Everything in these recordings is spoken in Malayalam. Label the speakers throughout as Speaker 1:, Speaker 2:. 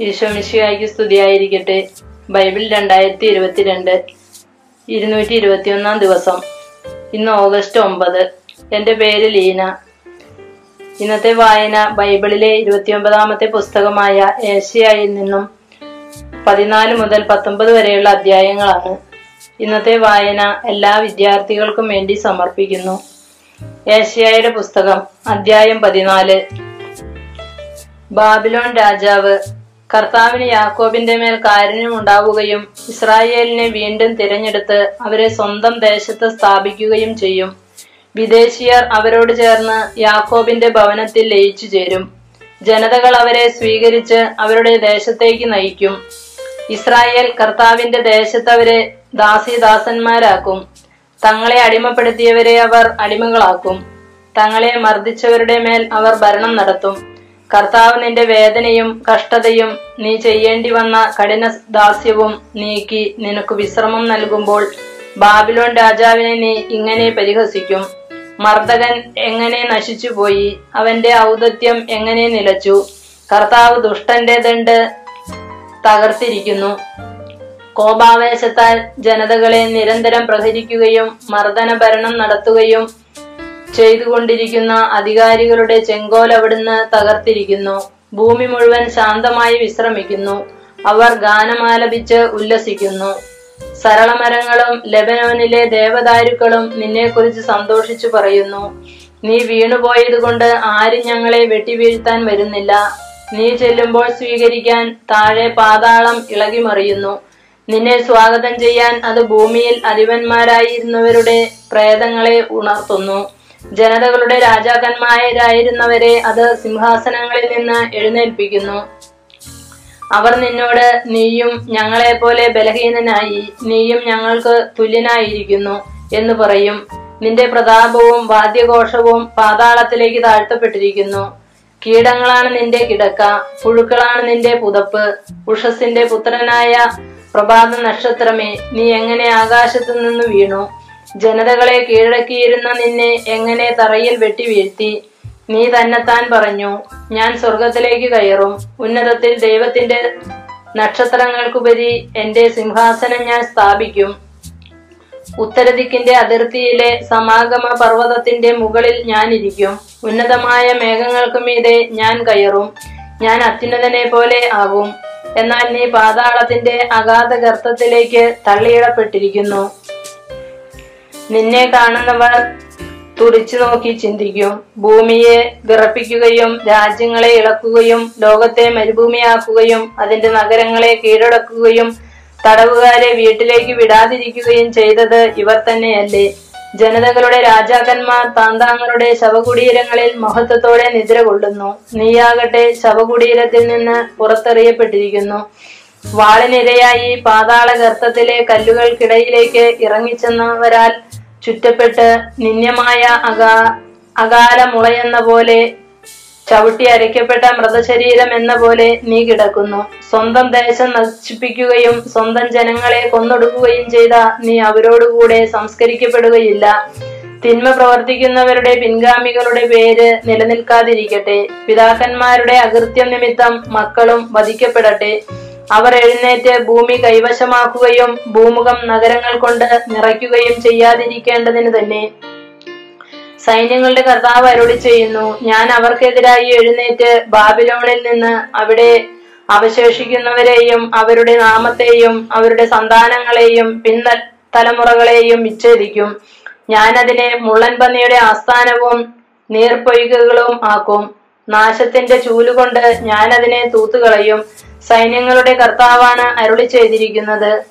Speaker 1: ഈശോ മിശിഹായ്ക്ക് സ്തുതിയായിരിക്കട്ടെ. ബൈബിൾ രണ്ടായിരത്തി ഇരുപത്തിരണ്ട് ഇരുന്നൂറ്റി ഇരുപത്തിയൊന്നാം ദിവസം. ഇന്ന് ഓഗസ്റ്റ് ഒമ്പത്. എന്റെ പേര് ലീന. ഇന്നത്തെ വായന ബൈബിളിലെ ഇരുപത്തിയൊമ്പതാമത്തെ പുസ്തകമായ ഏഷ്യയിൽ നിന്നും പതിനാല് മുതൽ പത്തൊമ്പത് വരെയുള്ള അധ്യായങ്ങളാണ്. ഇന്നത്തെ വായന എല്ലാ വിദ്യാർത്ഥികൾക്കും വേണ്ടി സമർപ്പിക്കുന്നു. ഏഷ്യയുടെ പുസ്തകം അധ്യായം പതിനാല്. ബാബിലോൺ രാജാവ് കർത്താവിന് യാക്കോബിന്റെ മേൽ കാരുണ്യം ഉണ്ടാവുകയും ഇസ്രായേലിനെ വീണ്ടും തിരഞ്ഞെടുത്ത് അവരെ സ്വന്തം ദേശത്ത് സ്ഥാപിക്കുകയും ചെയ്യും. വിദേശീയർ അവരോട് ചേർന്ന് യാക്കോബിന്റെ ഭവനത്തിൽ ലയിച്ചു ചേരും. ജനതകൾ അവരെ സ്വീകരിച്ച് അവരുടെ ദേശത്തേക്ക് നയിക്കും. ഇസ്രായേൽ കർത്താവിന്റെ ദേശത്ത് അവരെ ദാസിദാസന്മാരാക്കും. തങ്ങളെ അടിമപ്പെടുത്തിയവരെ അവർ അടിമകളാക്കും. തങ്ങളെ മർദ്ദിച്ചവരുടെ മേൽ അവർ ഭരണം നടത്തും. കർത്താവ് നിന്റെ വേദനയും കഷ്ടതയും നീ ചെയ്യേണ്ടി വന്ന കഠിന ദാസ്യവും നീക്കി നിനക്ക് വിശ്രമം നൽകുമ്പോൾ ബാബിലോൺ രാജാവിനെ നീ ഇങ്ങനെ പരിഹസിക്കും. മർദ്ദകൻ എങ്ങനെ നശിച്ചുപോയി? അവന്റെ ഔദത്യം എങ്ങനെ നിലച്ചു? കർത്താവ് ദുഷ്ടന്റെ ദണ്ട് തകർത്തിരിക്കുന്നു. കോപാവേശത്താൽ ജനതകളെ നിരന്തരം പ്രഹരിക്കുകയും മർദ്ദന ഭരണം നടത്തുകയും ചെയ്തുകൊണ്ടിരിക്കുന്ന അധികാരികളുടെ ചെങ്കോൽ അവിടുന്ന് തകർത്തിരിക്കുന്നു. ഭൂമി മുഴുവൻ ശാന്തമായി വിശ്രമിക്കുന്നു. അവർ ഗാനമാലപിച്ച് ഉല്ലസിക്കുന്നു. സരളമരങ്ങളും ലെബനോനിലെ ദേവദാരുക്കളും നിന്നെക്കുറിച്ച് സന്തോഷിച്ചു പറയുന്നു. നീ വീണുപോയതുകൊണ്ട് ആരും ഞങ്ങളെ വെട്ടിവീഴ്ത്താൻ വരുന്നില്ല. നീ ചെല്ലുമ്പോൾ സ്വീകരിക്കാൻ താഴെ പാതാളം ഇളകിമറിയുന്നു. നിന്നെ സ്വാഗതം ചെയ്യാൻ അത് ഭൂമിയിൽ അധിപന്മാരായിരുന്നവരുടെ പ്രേതങ്ങളെ ഉണർത്തുന്നു. ജനതകളുടെ രാജാക്കന്മാരായിരുന്നവരെ അത് സിംഹാസനങ്ങളിൽ നിന്ന് എഴുന്നേൽപ്പിക്കുന്നു. അവർ നിന്നോട് നീയും ഞങ്ങളെ പോലെ ബലഹീനനായി നീയും ഞങ്ങൾക്ക് തുല്യനായിരിക്കുന്നു എന്ന് പറയും. നിന്റെ പ്രതാപവും വാദ്യഘോഷവും പാതാളത്തിലേക്ക് താഴ്ത്തപ്പെട്ടിരിക്കുന്നു. കീടങ്ങളാണ് നിന്റെ കിടക്ക പുഴുക്കളാണ് നിന്റെ പുതപ്പ്. ഉഷസിന്റെ പുത്രനായ പ്രഭാത നക്ഷത്രമേ നീ എങ്ങനെ ആകാശത്തു നിന്ന് വീണു? ജനതകളെ കീഴടക്കിയിരുന്ന നിന്നെ എങ്ങനെ തറയിൽ വെട്ടി വീഴ്ത്തി? നീ തന്നെത്താൻ പറഞ്ഞു ഞാൻ സ്വർഗത്തിലേക്ക് കയറും. ഉന്നതത്തിൽ ദൈവത്തിന്റെ നക്ഷത്രങ്ങൾക്കുപരി എന്റെ സിംഹാസനം ഞാൻ സ്ഥാപിക്കും. ഉത്തരദിക്കിന്റെ അതിർത്തിയിലെ സമാഗമ പർവതത്തിന്റെ മുകളിൽ ഞാൻ ഇരിക്കും. ഉന്നതമായ മേഘങ്ങൾക്കുമീതെ ഞാൻ കയറും. ഞാൻ അത്യുന്നതനെ പോലെ ആകും. എന്നാൽ നീ പാതാളത്തിന്റെ അഗാധ ഗർത്തത്തിലേക്ക് തള്ളിയിടപ്പെട്ടിരിക്കുന്നു. നിന്നെ കാണുന്നവർ തുറിച്ചു നോക്കി ചിന്തിക്കും. ഭൂമിയെ വിറപ്പിക്കുകയും രാജ്യങ്ങളെ ഇളക്കുകയും ലോകത്തെ മരുഭൂമിയാക്കുകയും അതിന്റെ നഗരങ്ങളെ കീഴടക്കുകയും തടവുകാരെ വീട്ടിലേക്ക് വിടാതിരിക്കുകയും ചെയ്തത് ഇവർ തന്നെയല്ലേ. ജനതകളുടെ രാജാക്കന്മാർ താന്താങ്ങളുടെ ശവകുടീരങ്ങളിൽ മഹത്വത്തോടെ നിദ്ര കൊള്ളുന്നു. നീയാകട്ടെ ശവകുടീരത്തിൽ നിന്ന് പുറത്തെറിയപ്പെട്ടിരിക്കുന്നു. വാളിനിരയായി പാതാള ഗർത്തത്തിലെ കല്ലുകൾക്കിടയിലേക്ക് ഇറങ്ങിച്ചെന്നവരാൽ ചുറ്റപ്പെട്ട് നിന്യമായ അകാ അകാല മുളയെന്ന പോലെ ചവിട്ടി അരയ്ക്കപ്പെട്ട മൃതശരീരം എന്ന പോലെ നീ കിടക്കുന്നു. സ്വന്തം ദേശം നശിപ്പിക്കുകയും സ്വന്തം ജനങ്ങളെ കൊന്നൊടുക്കുകയും ചെയ്ത നീ അവരോടുകൂടെ സംസ്കരിക്കപ്പെടുകയില്ല. തിന്മ പ്രവർത്തിക്കുന്നവരുടെ പിൻഗാമികളുടെ പേര് നിലനിൽക്കാതിരിക്കട്ടെ. പിതാക്കന്മാരുടെ അകൃത്യം നിമിത്തം മക്കളും വധിക്കപ്പെടട്ടെ. അവർ എഴുന്നേറ്റ് ഭൂമി കൈവശമാക്കുകയും ഭൂമുഖം നഗരങ്ങൾ കൊണ്ട് നിറയ്ക്കുകയും ചെയ്യാതിരിക്കേണ്ടതിന് തന്നെ സൈന്യങ്ങളുടെ കർത്താവ് അരുളി ചെയ്യുന്നു ഞാൻ അവർക്കെതിരായി എഴുന്നേറ്റ് ബാബിലോണിൽ നിന്ന് അവിടെ അവശേഷിക്കുന്നവരെയും അവരുടെ നാമത്തെയും അവരുടെ സന്താനങ്ങളെയും പിന്ന തലമുറകളെയും വിച്ഛേദിക്കും. ഞാനതിനെ അതിനെ മുള്ളൻപന്നിയുടെ ആസ്ഥാനവും നീർപ്പൊയ്കകളും ആക്കും. നാശത്തിന്റെ ചൂലുകൊണ്ട് ഞാനതിനെ തൂത്തുകളയും. സൈന്യങ്ങളുടെ കർത്താവാണ് അരുളി ചെയ്തിരിക്കുന്നത്.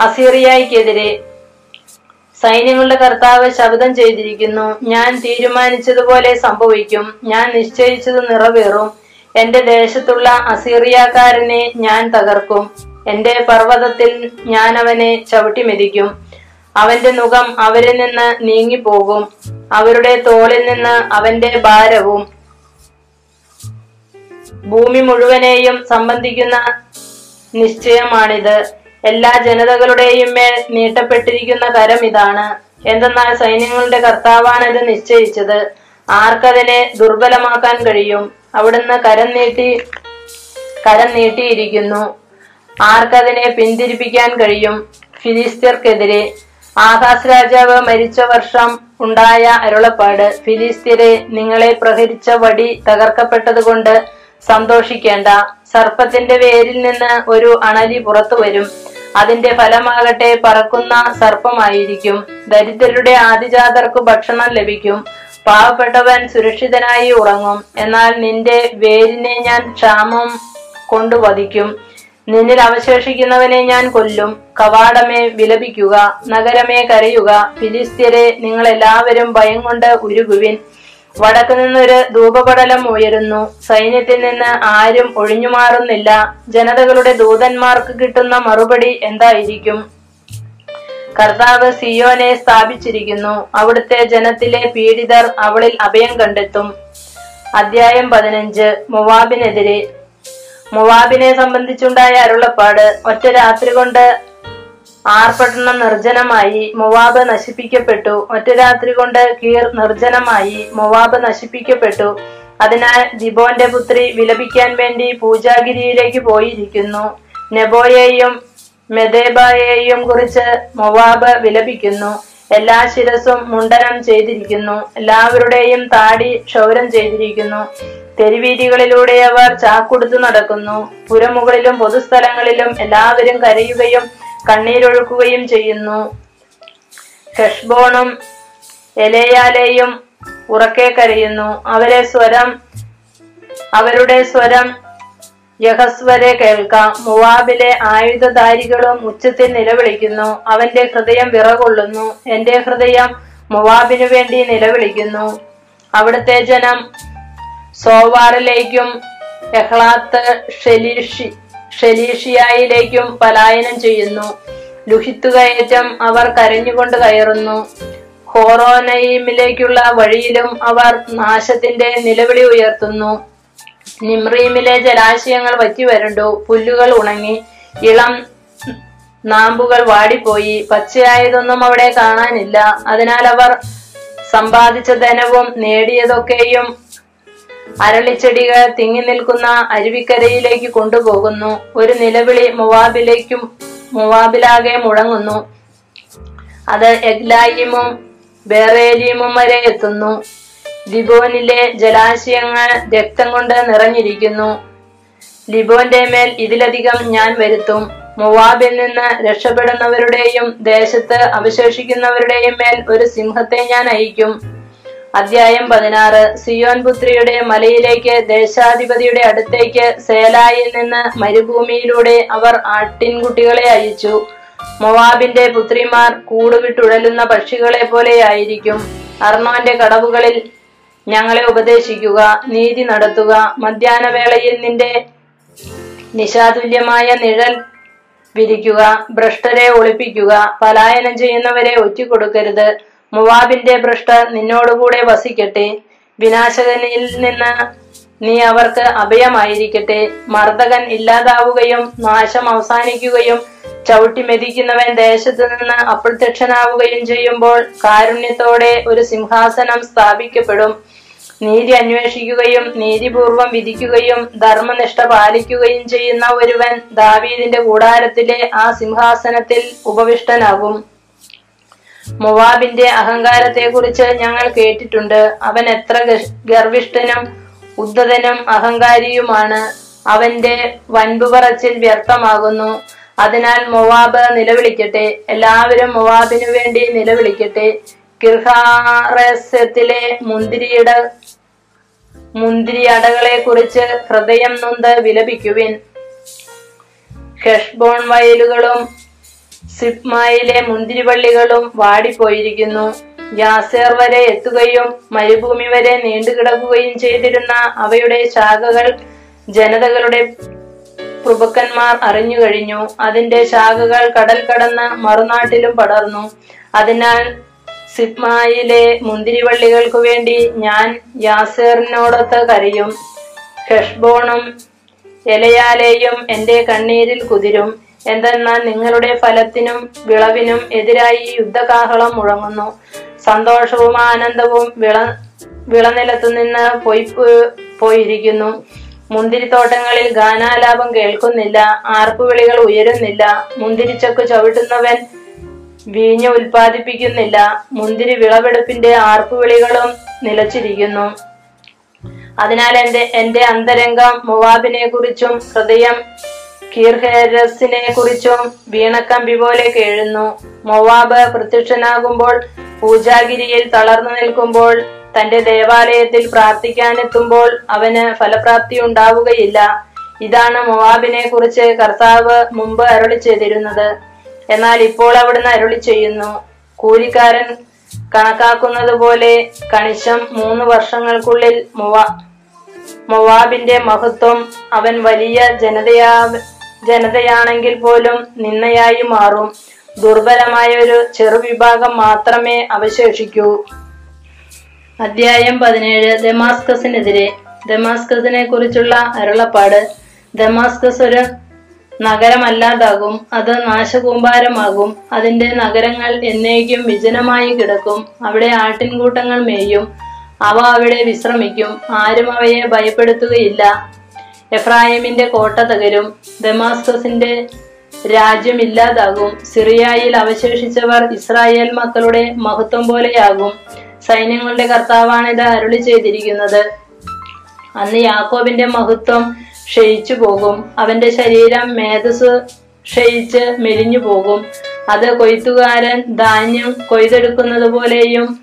Speaker 1: അസീറിയയ്ക്കെതിരെ സൈന്യങ്ങളുടെ കർത്താവ് ശബ്ദം ചെയ്തിരിക്കുന്നു. ഞാൻ തീരുമാനിച്ചതുപോലെ സംഭവിക്കും. ഞാൻ നിശ്ചയിച്ചത് നിറവേറും. എന്റെ ദേശത്തുള്ള അസീറിയക്കാരനെ ഞാൻ തകർക്കും. എന്റെ പർവതത്തിൽ ഞാൻ അവനെ ചവിട്ടി മെതിക്കും അവന്റെ മുഖം അവരിൽ നിന്ന് നീങ്ങിപ്പോകും. അവരുടെ തോളിൽ നിന്ന് അവന്റെ ഭാരവും ഭൂമി മുഴുവനെയും സംബന്ധിക്കുന്ന നിശ്ചയമാണിത്. എല്ലാ ജനതകളുടെയും മേൽ നീട്ടപ്പെട്ടിരിക്കുന്ന കരം ഇതാണ്. എന്തെന്നാൽ സൈന്യങ്ങളുടെ കർത്താവാണ് ഇത് നിശ്ചയിച്ചത്. ആർക്കതിനെ ദുർബലമാക്കാൻ കഴിയും? അവിടുന്ന് കരം നീട്ടി കരം നീട്ടിയിരിക്കുന്നു. ആർക്കതിനെ പിന്തിരിപ്പിക്കാൻ കഴിയും? ഫിലിസ്തീർക്കെതിരെ. ആഹാസ് രാജാവ് മരിച്ച വർഷം ഉണ്ടായ അരുളപ്പാട്. ഫിലിസ്തീരെ നിങ്ങളെ പ്രഹരിച്ച വടി തകർക്കപ്പെട്ടതുകൊണ്ട് സന്തോഷിക്കേണ്ട. സർപ്പത്തിന്റെ വേരിൽ നിന്ന് ഒരു അണലി പുറത്തു വരും. അതിന്റെ ഫലമാകട്ടെ പറക്കുന്ന സർപ്പമായിരിക്കും. ദരിദ്രരുടെ ആദിജാതർക്ക് ഭക്ഷണം ലഭിക്കും. പാവപ്പെട്ടവൻ സുരക്ഷിതനായി ഉറങ്ങും. എന്നാൽ നിന്റെ വേരിനെ ഞാൻ ക്ഷാമം കൊണ്ടു വധിക്കും. നിന്നിൽ അവശേഷിക്കുന്നവനെ ഞാൻ കൊല്ലും. കവാടമേ വിലപിക്കുക. നഗരമേ കരയുക. ഫിലിസ്ത്യരെ നിങ്ങൾ എല്ലാവരും ഭയം കൊണ്ട് ഉരുകുവിൻ. വടക്കു നിന്നൊരു ധൂപപടലം ഉയരുന്നു. സൈന്യത്തിൽ നിന്ന് ആരും ഒഴിഞ്ഞുമാറുന്നില്ല. ജനതകളുടെ ദൂതന്മാർക്ക് കിട്ടുന്ന മറുപടി എന്തായിരിക്കും? കർത്താവ് സിയോനെ സ്ഥാപിച്ചിരിക്കുന്നു. അവിടുത്തെ ജനത്തിലെ പീഡിതർ അവളിൽ അഭയം കണ്ടെത്തും. അധ്യായം പതിനഞ്ച്. മുവാബിനെതിരെ. മുവാബിനെ സംബന്ധിച്ചുണ്ടായ അരുളപ്പാട് ഒറ്റ രാത്രി കൊണ്ട് ആർപ്പട്ടണം നിർജനമായി മുവാബ് നശിപ്പിക്കപ്പെട്ടു. ഒറ്റ രാത്രി കൊണ്ട് കീർ നിർജനമായി മുവാബ് നശിപ്പിക്കപ്പെട്ടു. അതിനാൽ ദിബോന്റെ പുത്രി വിലപിക്കാൻ വേണ്ടി പൂജാഗിരിയിലേക്ക് പോയിരിക്കുന്നു. നെബോയെയും മെദേബയെയും കുറിച്ച് മൊവാബ് വിലപിക്കുന്നു. എല്ലാ ശിരസും മുണ്ടനം ചെയ്തിരിക്കുന്നു. എല്ലാവരുടെയും താടി ക്ഷൗരം ചെയ്തിരിക്കുന്നു. തെരുവീതികളിലൂടെ അവർ ചാക്കുടുത്തു നടക്കുന്നു. പുരമുകളിലും പൊതുസ്ഥലങ്ങളിലും എല്ലാവരും കരയുകയും കണ്ണീരൊഴുക്കുകയും ചെയ്യുന്നു. ഹെഷ്ബോണും എലയാലയും ഉറക്കെ കരയുന്നു. അവരെ സ്വരം അവരുടെ സ്വരം യഹസ്വരെ കേൾക്കാം. മുവാബിലെ ആയുധധാരികളും ഉച്ചത്തിൽ നിലവിളിക്കുന്നു. അവന്റെ ഹൃദയം വിറകൊള്ളുന്നു. എന്റെ ഹൃദയം മുവാബിനു വേണ്ടി നിലവിളിക്കുന്നു. അവിടുത്തെ ജനം സോവാറിലേക്കും എഹ്ലാത്ത് ഷെലീഷി ഷെലീഷിയായിലേക്കും പലായനം ചെയ്യുന്നു. ലുഹിത്തു കയറ്റം അവർ കരഞ്ഞുകൊണ്ട് കയറുന്നു. ഹോറോനയിമിലേക്കുള്ള വഴിയിലും അവർ നാശത്തിന്റെ നിലവിളി ഉയർത്തുന്നു. നിമ്രീമിലെ ജലാശയങ്ങൾ വറ്റി വരണ്ടു. പുല്ലുകൾ ഉണങ്ങി. ഇളം നാമ്പുകൾ വാടിപ്പോയി. പച്ചയായതൊന്നും അവിടെ കാണാനില്ല. അതിനാൽ അവർ സമ്പാദിച്ച ധനവും നേടിയതൊക്കെയും അരളിച്ചെടികൾ തിങ്ങി നിൽക്കുന്ന അരുവിക്കരയിലേക്ക് കൊണ്ടുപോകുന്നു. ഒരു നിലവിളി മുവാബിലേക്കും മുവാബിലാകെ മുഴങ്ങുന്നു. അത് എഗ്ലായിമും ബേറേലിയുമും വരെ എത്തുന്നു. ലിബോനിലെ ജലാശയങ്ങൾ രക്തം കൊണ്ട് നിറഞ്ഞിരിക്കുന്നു. ലിബോന്റെ മേൽ ഇതിലധികം ഞാൻ വരുത്തും. മുവാബിൽ നിന്ന് രക്ഷപ്പെടുന്നവരുടെയും ദേശത്ത് അവശേഷിക്കുന്നവരുടെയും മേൽ ഒരു സിംഹത്തെ ഞാൻ അയക്കും. അധ്യായം പതിനാറ്. സിയോൻ പുത്രിയുടെ മലയിലേക്ക് ദേശാധിപതിയുടെ അടുത്തേക്ക് സേലായിൽ നിന്ന് മരുഭൂമിയിലൂടെ അവർ ആട്ടിൻകുട്ടികളെ അയച്ചു. മൊവാബിന്റെ പുത്രിമാർ കൂടുവിട്ടുഴലുന്ന പക്ഷികളെ പോലെയായിരിക്കും അർണോന്റെ കടവുകളിൽ ഞങ്ങളെ ഉപദേശിക്കുക നീതി നടത്തുക. മധ്യാഹ്നവേളയിൽ നിന്റെ നിശാതുല്യമായ നിഴൽ വിരിക്കുക ഭ്രഷ്ടരെ ഒളിപ്പിക്കുക പലായനം ചെയ്യുന്നവരെ ഒറ്റിക്കൊടുക്കരുത്. മുവാബിന്റെ ഭ്രഷ്ട നിന്നോടുകൂടെ വസിക്കട്ടെ. വിനാശകനിൽ നിന്ന് നീ അവർക്ക് അഭയമായിരിക്കട്ടെ. മർദ്ദകൻ ഇല്ലാതാവുകയും നാശം അവസാനിക്കുകയും ചവിട്ടി മെതിക്കുന്നവൻ ദേശത്ത് നിന്ന് അപ്രത്യക്ഷനാവുകയും ചെയ്യുമ്പോൾ കാരുണ്യത്തോടെ ഒരു സിംഹാസനം സ്ഥാപിക്കപ്പെടും. നീതി അന്വേഷിക്കുകയും നീതിപൂർവം വിധിക്കുകയും ധർമ്മനിഷ്ഠ പാലിക്കുകയും ചെയ്യുന്ന ഒരുവൻ ദാവീദിന്റെ കൂടാരത്തിലെ ആ സിംഹാസനത്തിൽ ഉപവിഷ്ടനാകും. മൊവാബിന്റെ അഹങ്കാരത്തെക്കുറിച്ച് ഞങ്ങൾ കേട്ടിട്ടുണ്ട്. അവൻ എത്ര ഗർവിഷ്ഠനും ഉദ്ധതനും അഹങ്കാരിയുമാണ്. അവന്റെ വൻപു പറച്ചിൽ വ്യർത്ഥമാകുന്നു. അതിനാൽ മൊവാബ് നിലവിളിക്കട്ടെ. എല്ലാവരും മൊവാബിനു വേണ്ടി നിലവിളിക്കട്ടെ. കിർഹാറസ്യത്തിലെ മുന്തിരിയിട മുന്തിരിയടകളെ കുറിച്ച് ഹൃദയം നൊന്ത് വിലപിക്കുവിൻ. ഹെഷ്ബോൺ വയലുകളും സിപ്മായിലെ മുന്തിരിവള്ളികളും വാടിപ്പോയിരിക്കുന്നു. യാസേർ വരെ എത്തുകയും മരുഭൂമി വരെ നീണ്ടുകിടക്കുകയും ചെയ്തിരുന്ന അവയുടെ ശാഖകൾ ജനതകളുടെ പ്രഭുക്കന്മാർ അറിഞ്ഞു കഴിഞ്ഞു. അതിന്റെ ശാഖകൾ കടൽ കടന്ന് മറുനാട്ടിലും പടർന്നു. അതിനാൽ സിപ്മായിലെ മുന്തിരിവള്ളികൾക്കു വേണ്ടി ഞാൻ യാസേറിനോടൊത്ത് കരയും. ഹെഷ്ബോണും എലയാലെയും എന്റെ കണ്ണീരിൽ കുതിരും. എന്തെന്നാൽ നിങ്ങളുടെ ഫലത്തിനും വിളവിനും എതിരായി യുദ്ധകാഹളം മുഴങ്ങുന്നു. സന്തോഷവും ആനന്ദവും വിള വിളനിലത്തു നിന്ന് പോയി പോയിരിക്കുന്നു. മുന്തിരിത്തോട്ടങ്ങളിൽ ഗാനാലാപം കേൾക്കുന്നില്ല. ആർപ്പുവിളികൾ ഉയരുന്നില്ല. മുന്തിരിച്ചക്ക് ചവിട്ടുന്നവൻ വീഞ്ഞ് ഉൽപ്പാദിപ്പിക്കുന്നില്ല. മുന്തിരി വിളവെടുപ്പിന്റെ ആർപ്പുവിളികളും നിലച്ചിരിക്കുന്നു. അതിനാൽ എന്റെ എന്റെ അന്തരംഗം മുവാബിനെ കുറിച്ചും ഹൃദയം കീർഹേരസിനെ കുറിച്ചും വീണക്കമ്പി പോലെ കേഴുന്നു. മൊവാബ് പ്രത്യക്ഷനാകുമ്പോൾ പൂജാഗിരിയിൽ തളർന്നു നിൽക്കുമ്പോൾ തന്റെ ദേവാലയത്തിൽ പ്രാർത്ഥിക്കാനെത്തുമ്പോൾ അവന് ഫലപ്രാപ്തി ഉണ്ടാവുകയില്ല. ഇതാണ് മൊവാബിനെ കുറിച്ച് കർത്താവ് മുമ്പ് അരുളി ചെയ്തിരുന്നത്. എന്നാൽ ഇപ്പോൾ അവിടുന്ന് അരുളി ചെയ്യുന്നു. കൂലിക്കാരൻ കണക്കാക്കുന്നത് പോലെ കണിശം മൂന്ന് വർഷങ്ങൾക്കുള്ളിൽ മൊവാ മൊവാബിന്റെ മഹത്വം അവൻ വലിയ ജനതയാ ജനതയാണെങ്കിൽ പോലും നിന്നയായി മാറും. ദുർബലമായ ഒരു ചെറുവിഭാഗം മാത്രമേ അവശേഷിക്കൂ. അധ്യായം പതിനേഴ്. ദമാസ്കസിനെതിരെ. ദമാസ്കസിനെ കുറിച്ചുള്ള അരുളപ്പാട്. ദമാസ്കസ് ഒരു നഗരമല്ലാതാകും. അത് നാശകൂമ്പാരമാകും. അതിന്റെ നഗരങ്ങൾ എന്നേക്കും വിജനമായി കിടക്കും. അവിടെ ആട്ടിൻകൂട്ടങ്ങൾ മേയും. അവ അവിടെ വിശ്രമിക്കും. ആരും അവയെ ഭയപ്പെടുത്തുകയില്ല. എഫ്രായിമിന്റെ കോട്ട തകരും. ദമാസ്കസിന്റെ രാജ്യം ഇല്ലാതാകും. സിറിയയിൽ അവശേഷിച്ചവർ ഇസ്രായേൽ മക്കളുടെ മഹത്വം പോലെയാകും. സൈന്യങ്ങളുടെ കർത്താവാണ് ഇത് അരുളി ചെയ്തിരിക്കുന്നത്. അന്ന് യാക്കോബിന്റെ മഹത്വം ക്ഷയിച്ചു പോകും. അവന്റെ ശരീരം മേധസ് ക്ഷയിച്ച് മെലിഞ്ഞു പോകും. അത് കൊയ്ത്തുകാരൻ ധാന്യം കൊയ്തെടുക്കുന്നത് പോലെയും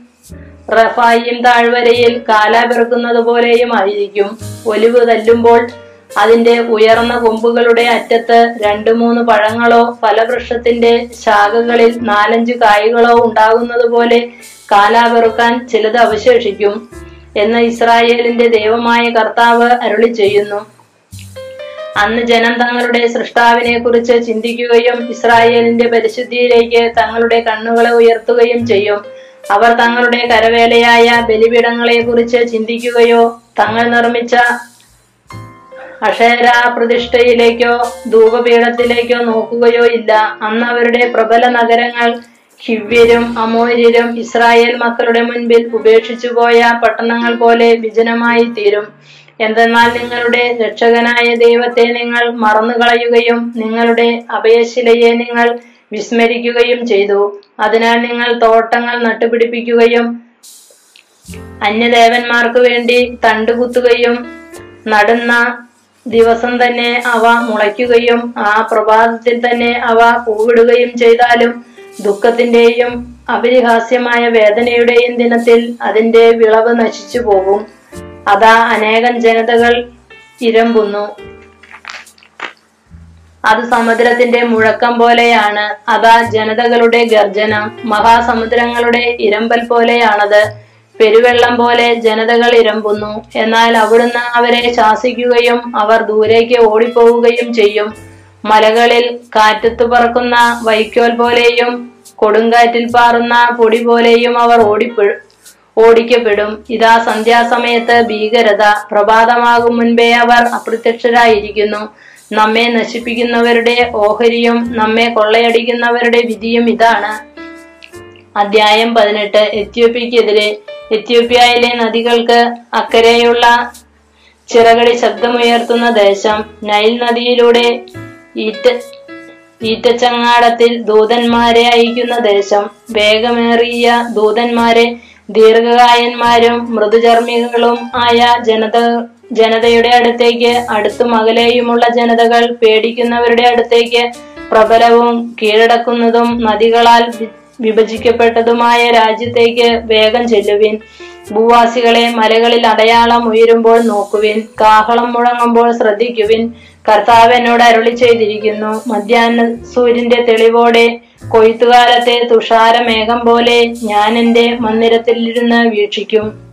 Speaker 1: റഫായിം താഴ്വരയിൽ കാലാപിറക്കുന്നത് പോലെയും ആയിരിക്കും. ഒലിവ് തല്ലുമ്പോൾ അതിന്റെ ഉയർന്ന കൊമ്പുകളുടെ അറ്റത്ത് രണ്ടു മൂന്ന് പഴങ്ങളോ ഫലവൃക്ഷത്തിന്റെ ശാഖകളിൽ നാലഞ്ച് കായ്കളോ ഉണ്ടാകുന്നത് പോലെ കാലാപെറുക്കാൻ ചിലത് അവശേഷിക്കും എന്ന് ഇസ്രായേലിന്റെ ദൈവമായ കർത്താവ് അരുളി ചെയ്യുന്നു. അന്ന് ജനം തങ്ങളുടെ സൃഷ്ടാവിനെ കുറിച്ച് ചിന്തിക്കുകയും ഇസ്രായേലിന്റെ പരിശുദ്ധിയിലേക്ക് തങ്ങളുടെ കണ്ണുകളെ ഉയർത്തുകയും ചെയ്യും. അവർ തങ്ങളുടെ കരവേലയായ ബലിപീഠങ്ങളെ കുറിച്ച് ചിന്തിക്കുകയോ തങ്ങൾ നിർമ്മിച്ച അക്ഷര പ്രതിഷ്ഠയിലേക്കോ ധൂപപീഠത്തിലേക്കോ നോക്കുകയോ ഇല്ല. അന്ന് അവരുടെ പ്രബല നഗരങ്ങൾ ഹിവ്യരും അമോര്യരും ഇസ്രായേൽ മക്കളുടെ മുൻപിൽ ഉപേക്ഷിച്ചു പോയ പട്ടണങ്ങൾ പോലെ വിജനമായി തീരും. എന്തെന്നാൽ നിങ്ങളുടെ രക്ഷകനായ ദൈവത്തെ നിങ്ങൾ മറന്നുകളയുകയും നിങ്ങളുടെ അഭയശിലയെ നിങ്ങൾ വിസ്മരിക്കുകയും ചെയ്തു. അതിനാൽ നിങ്ങൾ തോട്ടങ്ങൾ നട്ടുപിടിപ്പിക്കുകയും അന്യദേവന്മാർക്ക് വേണ്ടി തണ്ടുകുത്തുകയും നടുന്ന ദിവസം തന്നെ അവ മുളയ്ക്കുകയും ആ പ്രഭാതത്തിൽ തന്നെ അവ പൂവിടുകയും ചെയ്താലും ദുഃഖത്തിന്റെയും അപരിഹാസ്യമായ വേദനയുടെയും ദിനത്തിൽ അതിന്റെ വിളവ് നശിച്ചു പോകും. അതാ അനേകം ജനതകൾ ഇരമ്പുന്നു. അത് സമുദ്രത്തിന്റെ മുഴക്കം പോലെയാണ്. അതാ ജനതകളുടെ ഗർജനം. മഹാസമുദ്രങ്ങളുടെ ഇരമ്പൽ പോലെയാണത്. പെരുവെള്ളം പോലെ ജനതകൾ ഇരമ്പുന്നു. എന്നാൽ അവിടുന്ന് അവരെ ശാസിക്കുകയും അവർ ദൂരേക്ക് ഓടിപ്പോവുകയും ചെയ്യും. മലകളിൽ കാറ്റത്തു പറക്കുന്ന വൈക്കോൽ പോലെയും കൊടുങ്കാറ്റിൽ പാറുന്ന പൊടി പോലെയും അവർ ഓടിപ്പെ ഓടിക്കപ്പെടും. ഇതാ സന്ധ്യാസമയത്ത് ഭീകരത. പ്രഭാതമാകും മുൻപേ അവർ അപ്രത്യക്ഷരായിരിക്കുന്നു. നമ്മെ നശിപ്പിക്കുന്നവരുടെ ഓഹരിയും നമ്മെ കൊള്ളയടിക്കുന്നവരുടെ വിധിയും ഇതാണ്. അധ്യായം പതിനെട്ട്. എത്യോപ്യക്കെതിരെ എത്യോപ്യയിലെ നദികൾക്ക് അക്കരെയുള്ള ചിറകടി ശബ്ദമുയർത്തുന്ന ദേശം നൈൽ നദിയിലൂടെ ഈറ്റ ഈറ്റച്ചങ്ങാടത്തിൽ ദൂതന്മാരെ അയക്കുന്ന ദേശം വേഗമേറിയ ദൂതന്മാരെ ദീർഘകായന്മാരും മൃദുചർമ്മികളും ആയ ജനത ജനതയുടെ അടുത്തേക്ക് അടുത്തും അകലെയുമുള്ള ജനതകൾ പേടിക്കുന്നവരുടെ അടുത്തേക്ക് പ്രബലവും കീഴടക്കുന്നതും നദികളാൽ വിഭജിക്കപ്പെട്ടതുമായ രാജ്യത്തേക്ക് വേഗം ചെല്ലുവിൻ. ഭൂവാസികളെ മലകളിൽ അടയാളം ഉയരുമ്പോൾ നോക്കുവിൻ. കാഹളം മുഴങ്ങുമ്പോൾ ശ്രദ്ധിക്കുവിൻ. കർത്താവ് എന്നോട് അരുളി ചെയ്തിരിക്കുന്നു. മധ്യാഹ്ന സൂര്യന്റെ തെളിവോടെ കൊയ്ത്തുകാലത്തെ തുഷാരമേഘം പോലെ ഞാൻ എന്റെ മന്ദിരത്തിലിരുന്ന് വീക്ഷിക്കും.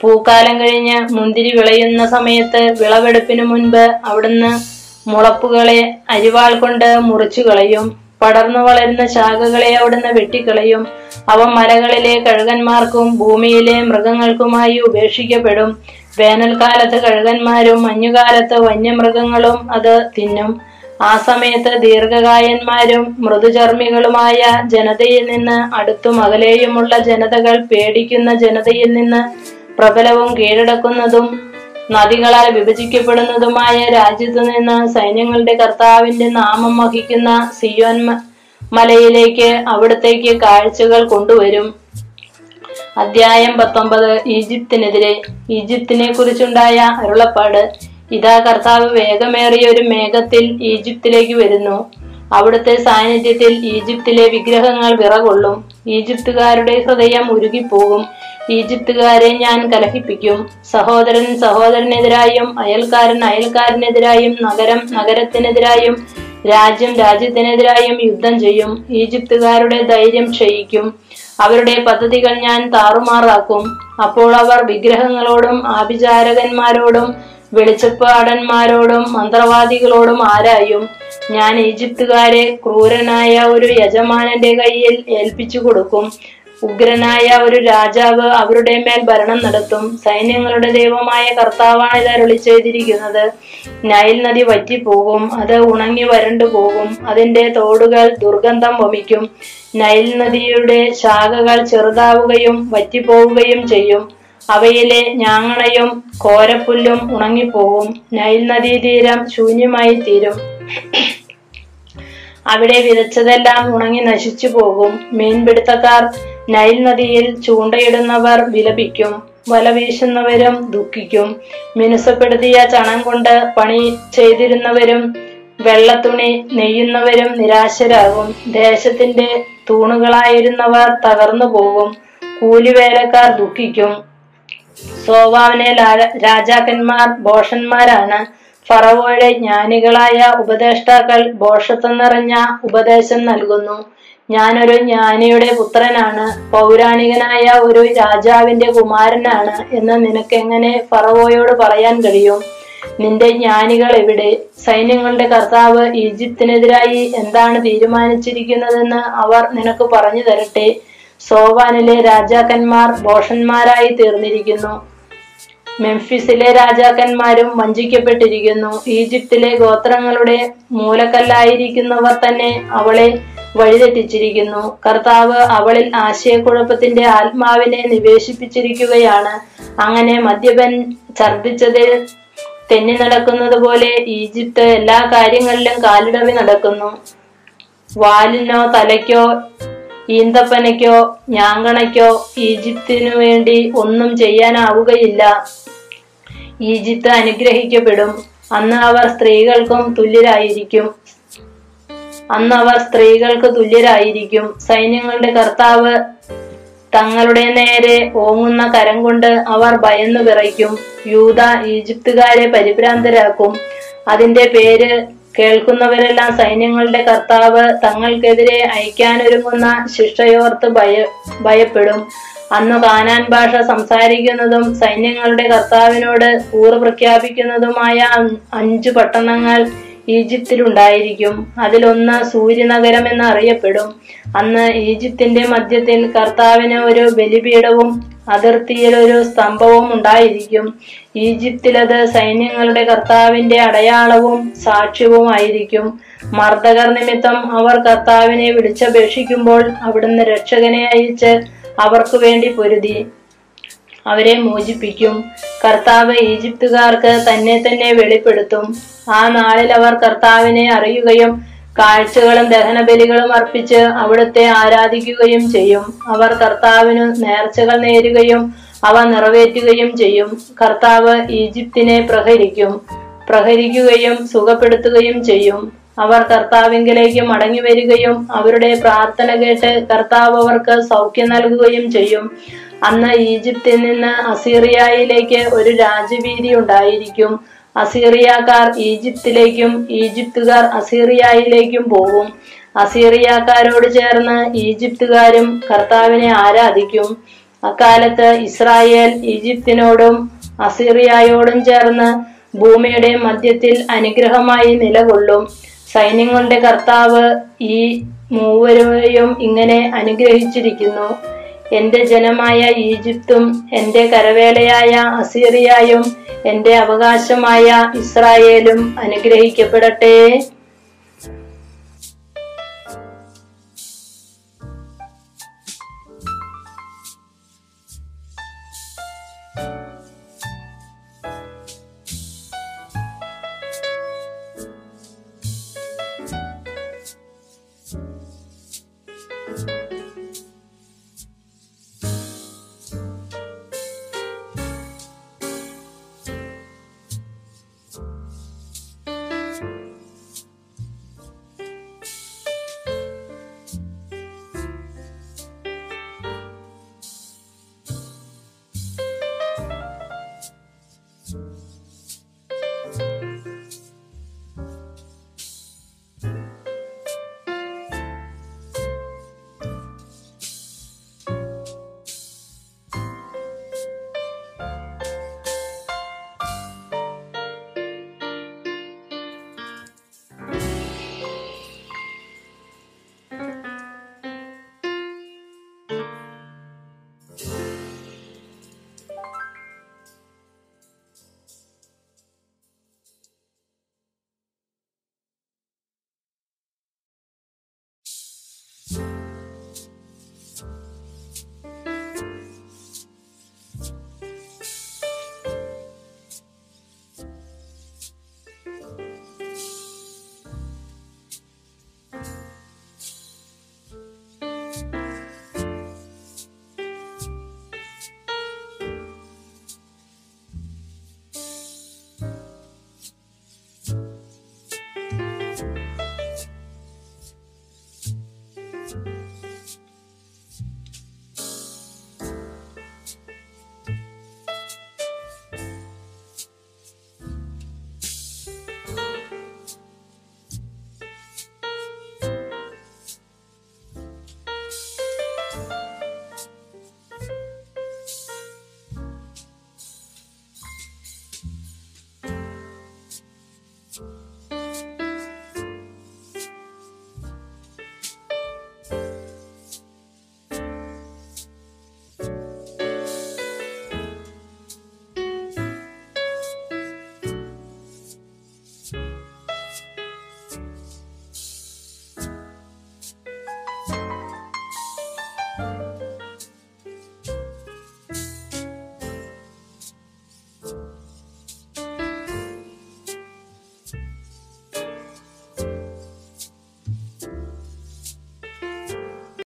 Speaker 1: പൂക്കാലം കഴിഞ്ഞ് മുന്തിരി വിളയുന്ന സമയത്ത് വിളവെടുപ്പിനു മുൻപ് അവിടുന്ന് മുളപ്പുകളെ അരിവാൾ കൊണ്ട് മുറിച്ചു കളയും പടർന്നു വളരുന്ന ശാഖകളെ അവിടുന്ന് വെട്ടിക്കളയും. അവ മലകളിലെ കഴുകന്മാർക്കും ഭൂമിയിലെ മൃഗങ്ങൾക്കുമായി ഉപേക്ഷിക്കപ്പെടും. വേനൽക്കാലത്ത് കഴുകന്മാരും മഞ്ഞുകാലത്ത് വന്യമൃഗങ്ങളും അത് തിന്നും. ആ സമയത്ത് ദീർഘകായന്മാരും മൃദുചർമ്മികളുമായ ജനതയിൽ നിന്ന് അടുത്തും അകലെയുമുള്ള ജനതകൾ പേടിക്കുന്ന ജനതയിൽ നിന്ന് പ്രബലവും കീഴടക്കുന്നതും നദികളാൽ വിഭജിക്കപ്പെടുന്നതുമായ രാജ്യത്തു നിന്ന് സൈന്യങ്ങളുടെ കർത്താവിന്റെ നാമം വഹിക്കുന്ന സിയോൻ മലയിലേക്ക് അവിടത്തേക്ക് കാഴ്ചകൾ കൊണ്ടുവരും. അധ്യായം പത്തൊമ്പത് ഈജിപ്തിനെതിരെ. ഈജിപ്തിനെ കുറിച്ചുണ്ടായ അരുളപ്പാട് ഇതാ കർത്താവ് വേഗമേറിയ ഒരു മേഘത്തിൽ ഈജിപ്തിലേക്ക് വരുന്നു. അവിടുത്തെ സാന്നിധ്യത്തിൽ ഈജിപ്തിലെ വിഗ്രഹങ്ങൾ വിറകൊള്ളും. ഈജിപ്തുകാരുടെ ഹൃദയം ഉരുകിപ്പോകും. ഈജിപ്തുകാരെ ഞാൻ കലഹിപ്പിക്കും. സഹോദരൻ സഹോദരനെതിരായും അയൽക്കാരൻ അയൽക്കാരനെതിരായും നഗരം നഗരത്തിനെതിരായും രാജ്യം രാജ്യത്തിനെതിരായും യുദ്ധം ചെയ്യും. ഈജിപ്തുകാരുടെ ധൈര്യം ക്ഷയിക്കും. അവരുടെ പദ്ധതികൾ ഞാൻ താറുമാറാക്കും. അപ്പോൾ അവർ വിഗ്രഹങ്ങളോടും ആഭിചാരകന്മാരോടും വെളിച്ചപ്പാടന്മാരോടും മന്ത്രവാദികളോടും ആരായും. ഞാൻ ഈജിപ്തുകാരെ ക്രൂരനായ ഒരു യജമാനന്റെ കയ്യിൽ ഏൽപ്പിച്ചു കൊടുക്കും. ഉഗ്രനായ ഒരു രാജാവ് അവരുടെ മേൽ ഭരണം നടത്തും. സൈന്യങ്ങളുടെ ദൈവമായ കർത്താവാണ് ഇത് അരുളി ചെയ്തിരിക്കുന്നത്. നൈൽ നദി വറ്റിപ്പോകും അത് ഉണങ്ങി വരണ്ടു പോകും അതിന്റെ തോടുകൾ ദുർഗന്ധം വമിക്കും. നൈൽ നദിയുടെ ശാഖകൾ ചെറുതാവുകയും വറ്റിപ്പോവുകയും ചെയ്യും. അവയിലെ ഞാങ്ങണയും കോരപ്പുല്ലും ഉണങ്ങിപ്പോകും. നൈൽ നദീതീരം ശൂന്യമായി തീരും. അവിടെ വിതച്ചതെല്ലാം ഉണങ്ങി നശിച്ചു പോകും. മീൻപിടുത്തക്കാർ നൈൽ നദിയിൽ ചൂണ്ടയിടുന്നവർ വിലപിക്കും വല വീശുന്നവരും ദുഃഖിക്കും. മിനുസപ്പെടുത്തിയ ചണം കൊണ്ട് പണി ചെയ്തിരുന്നവരും വെള്ളത്തുണി നെയ്യുന്നവരും നിരാശരാകും. ദേശത്തിന്റെ തൂണുകളായിരുന്നവർ തകർന്നു പോകും. കൂലിവേലക്കാർ ദുഃഖിക്കും. സോവാവിനെ രാജാക്കന്മാർ ഭോഷന്മാരാണ്. ഫറവോയുടെ ജ്ഞാനികളായ ഉപദേഷ്ടാക്കൾ ഭോഷത്വം നിറഞ്ഞ ഉപദേശം നൽകുന്നു. ഞാനൊരു ജ്ഞാനിയുടെ പുത്രനാണ് പൗരാണികനായ ഒരു രാജാവിന്റെ കുമാരനാണ് എന്ന് നിനക്കെങ്ങനെ ഫറവോയോട് പറയാൻ കഴിയും? നിന്റെ ജ്ഞാനികൾ എവിടെ? സൈന്യങ്ങളുടെ കർത്താവ് ഈജിപ്തിനെതിരായി എന്താണ് തീരുമാനിച്ചിരിക്കുന്നതെന്ന് അവർ നിനക്ക് പറഞ്ഞു തരട്ടെ. സോവാനിലെ രാജാക്കന്മാർ ഭോഷന്മാരായി തീർന്നിരിക്കുന്നു. മെംഫിസിലെ രാജാക്കന്മാരും വഞ്ചിക്കപ്പെട്ടിരിക്കുന്നു. ഈജിപ്തിലെ ഗോത്രങ്ങളുടെ മൂലക്കല്ലായിരിക്കുന്നവർ തന്നെ അവളെ വഴിതെറ്റിച്ചിരിക്കുന്നു. കർത്താവ് അവളിൽ ആശയക്കുഴപ്പത്തിന്റെ ആത്മാവിനെ നിവേശിപ്പിച്ചിരിക്കുകയാണ്. അങ്ങനെ മദ്യപൻ ഛർദിച്ചതിൽ തെന്നി നടക്കുന്നത് പോലെ ഈജിപ്ത് എല്ലാ കാര്യങ്ങളിലും കാലിടവി നടക്കുന്നു. വാലിനോ തലയ്ക്കോ ഈന്തപ്പനയ്ക്കോ ഞാങ്കണയ്ക്കോ ഈജിപ്തിനു വേണ്ടി ഒന്നും ചെയ്യാനാവുകയില്ല. ഈജിപ്ത് അനുഗ്രഹിക്കപ്പെടും. അന്ന് അവർ സ്ത്രീകൾക്കും തുല്യരായിരിക്കും. അന്ന് അവർ സ്ത്രീകൾക്ക് തുല്യരായിരിക്കും. സൈന്യങ്ങളുടെ കർത്താവ് തങ്ങളുടെ നേരെ ഓങ്ങുന്ന കരം കൊണ്ട് അവർ ഭയന്നു വിറയ്ക്കും. യൂത ഈജിപ്തുകാരെ പരിഭ്രാന്തരാക്കും. അതിന്റെ പേര് കേൾക്കുന്നവരെല്ലാം സൈന്യങ്ങളുടെ കർത്താവ് തങ്ങൾക്കെതിരെ അയക്കാനൊരുങ്ങുന്ന ശിക്ഷയോർത്ത് ഭയ ഭയപ്പെടും. അന്ന് കാനാൻ ഭാഷ സംസാരിക്കുന്നതും സൈന്യങ്ങളുടെ കർത്താവിനോട് കൂറ് പ്രഖ്യാപിക്കുന്നതുമായ അഞ്ചു പട്ടണങ്ങൾ ഈജിപ്തിലുണ്ടായിരിക്കും. അതിലൊന്ന് സൂര്യനഗരം എന്ന് അറിയപ്പെടും അന്ന് ഈജിപ്തിന്റെ മധ്യത്തിൽ കർത്താവിന് ഒരു ബലിപീഠവും അതിർത്തിയിൽ ഒരു സ്തംഭവും ഉണ്ടായിരിക്കും. ഈജിപ്തിലത് സൈന്യങ്ങളുടെ കർത്താവിന്റെ അടയാളവും സാക്ഷ്യവും ആയിരിക്കും. മർദ്ദകർ നിമിത്തം അവർ കർത്താവിനെ വിളിച്ചപേക്ഷിക്കുമ്പോൾ അവിടുന്ന് രക്ഷകനെ അയച്ച് അവർക്ക് വേണ്ടി പൊരുതി. അവരെ മോചിപ്പിക്കും. കർത്താവ് ഈജിപ്തുകാർക്ക് തന്നെ തന്നെ വെളിപ്പെടുത്തും. ആ നാളിൽ അവർ കർത്താവിനെ അറിയുകയും കാഴ്ചകളും ദഹനബലികളും അർപ്പിച്ച് അവിടുത്തെ ആരാധിക്കുകയും ചെയ്യും. അവർ കർത്താവിന് നേർച്ചകൾ നേരുകയും അവ നിറവേറ്റുകയും ചെയ്യും. കർത്താവ് ഈജിപ്തിനെ പ്രഹരിക്കും. പ്രഹരിക്കുകയും സുഖപ്പെടുത്തുകയും ചെയ്യും. അവർ കർത്താവിങ്കിലേക്ക് മടങ്ങി വരികയും അവരുടെ പ്രാർത്ഥന കേട്ട് കർത്താവ് അവർക്ക് സൗഖ്യം നൽകുകയും ചെയ്യും. അന്ന് ഈജിപ്തിൽ നിന്ന് അസീറിയയിലേക്ക് ഒരു രാജവീതി ഉണ്ടായിരിക്കും. അസീറിയക്കാർ ഈജിപ്തിലേക്കും ഈജിപ്തുകാർ അസീറിയയിലേക്കും പോകും. അസീറിയക്കാരോട് ചേർന്ന് ഈജിപ്തുകാരും കർത്താവിനെ ആരാധിക്കും. അക്കാലത്ത് ഇസ്രായേൽ ഈജിപ്തിനോടും അസീറിയയോടും ചേർന്ന് ഭൂമിയുടെ മധ്യത്തിൽ അനുഗ്രഹമായി നിലകൊള്ളും. സൈന്യങ്ങളുടെ കർത്താവ് ഈ മൂവരെയും ഇങ്ങനെ അനുഗ്രഹിച്ചിരിക്കുന്നു. എന്റെ ജനമായ ഈജിപ്തും എന്റെ കരവേലയായ അസീറിയായും എന്റെ അവകാശമായ ഇസ്രായേലും അനുഗ്രഹിക്കപ്പെടട്ടെ.